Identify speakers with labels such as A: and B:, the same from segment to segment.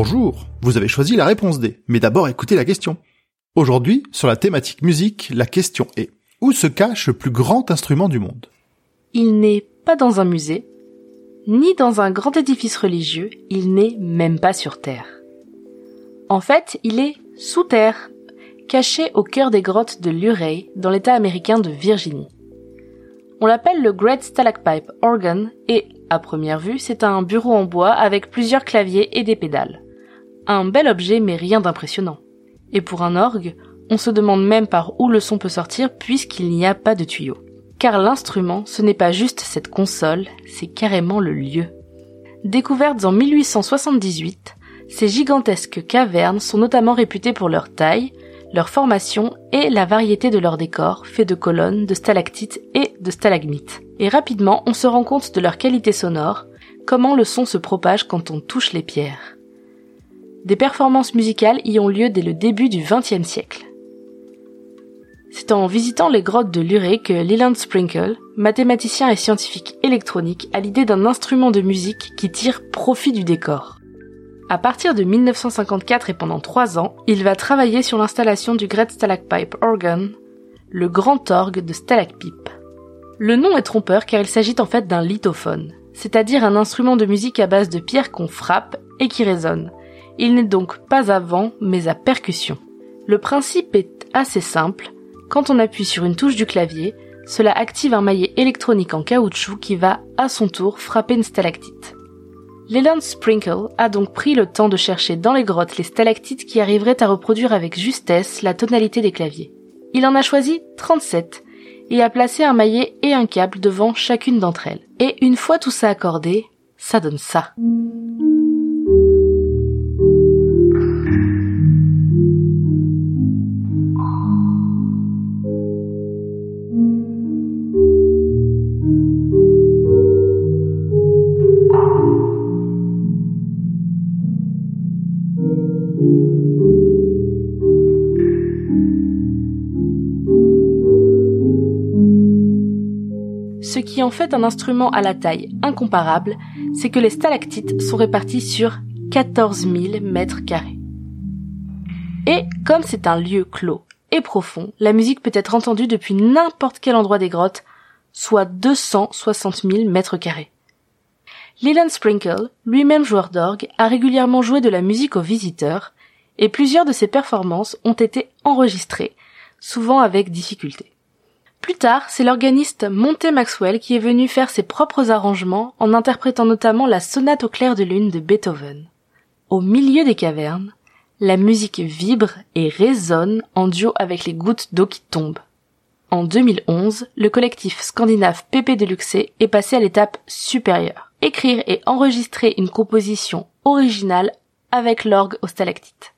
A: Bonjour, vous avez choisi la réponse D, mais d'abord écoutez la question. Aujourd'hui, sur la thématique musique, la question est où se cache le plus grand instrument du monde?
B: Il n'est pas dans un musée, ni dans un grand édifice religieux, il n'est même pas sur Terre. En fait, il est sous terre, caché au cœur des grottes de Luray, dans l'état américain de Virginie. On l'appelle le Great Stalagpipe Organ et, à première vue, c'est un bureau en bois avec plusieurs claviers et des pédales. Un bel objet mais rien d'impressionnant. Et pour un orgue, on se demande même par où le son peut sortir puisqu'il n'y a pas de tuyau. Car l'instrument, ce n'est pas juste cette console, c'est carrément le lieu. Découvertes en 1878, ces gigantesques cavernes sont notamment réputées pour leur taille, leur formation et la variété de leur décor, fait de colonnes, de stalactites et de stalagmites. Et rapidement, on se rend compte de leur qualité sonore, comment le son se propage quand on touche les pierres. Des performances musicales y ont lieu dès le début du XXe siècle. C'est en visitant les grottes de Luray que Leland Sprinkle, mathématicien et scientifique électronique, a l'idée d'un instrument de musique qui tire profit du décor. À partir de 1954 et pendant trois ans, il va travailler sur l'installation du Great Stalagpipe Organ, le grand orgue de Stalagpipe. Le nom est trompeur car il s'agit en fait d'un lithophone, c'est-à-dire un instrument de musique à base de pierres qu'on frappe et qui résonne. Il n'est donc pas à vent mais à percussion. Le principe est assez simple. Quand on appuie sur une touche du clavier, cela active un maillet électronique en caoutchouc qui va, à son tour, frapper une stalactite. Leland Sprinkle a donc pris le temps de chercher dans les grottes les stalactites qui arriveraient à reproduire avec justesse la tonalité des claviers. Il en a choisi 37 et a placé un maillet et un câble devant chacune d'entre elles. Et une fois tout ça accordé, ça donne ça. Ce qui en fait un instrument à la taille incomparable, c'est que les stalactites sont répartis sur 14 000 mètres carrés. Et comme c'est un lieu clos et profond, la musique peut être entendue depuis n'importe quel endroit des grottes, soit 260 000 mètres carrés. Leland Sprinkle, lui-même joueur d'orgue, a régulièrement joué de la musique aux visiteurs, et plusieurs de ses performances ont été enregistrées, souvent avec difficulté. Plus tard, c'est l'organiste Monte Maxwell qui est venu faire ses propres arrangements en interprétant notamment la sonate au clair de lune de Beethoven. Au milieu des cavernes, la musique vibre et résonne en duo avec les gouttes d'eau qui tombent. En 2011, le collectif scandinave Pépé Deluxe est passé à l'étape supérieure. Écrire et enregistrer une composition originale avec l'orgue au stalactite.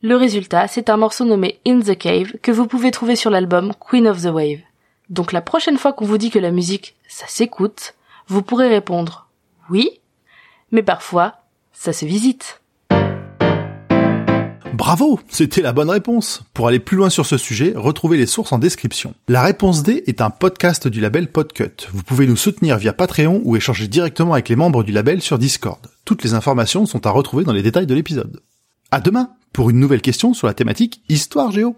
B: Le résultat, c'est un morceau nommé In the Cave que vous pouvez trouver sur l'album Queen of the Wave. Donc la prochaine fois qu'on vous dit que la musique, ça s'écoute, vous pourrez répondre oui, mais parfois, ça se visite.
A: Bravo, c'était la bonne réponse. Pour aller plus loin sur ce sujet, retrouvez les sources en description. La réponse D est un podcast du label Podcut. Vous pouvez nous soutenir via Patreon ou échanger directement avec les membres du label sur Discord. Toutes les informations sont à retrouver dans les détails de l'épisode. À demain pour une nouvelle question sur la thématique Histoire Géo.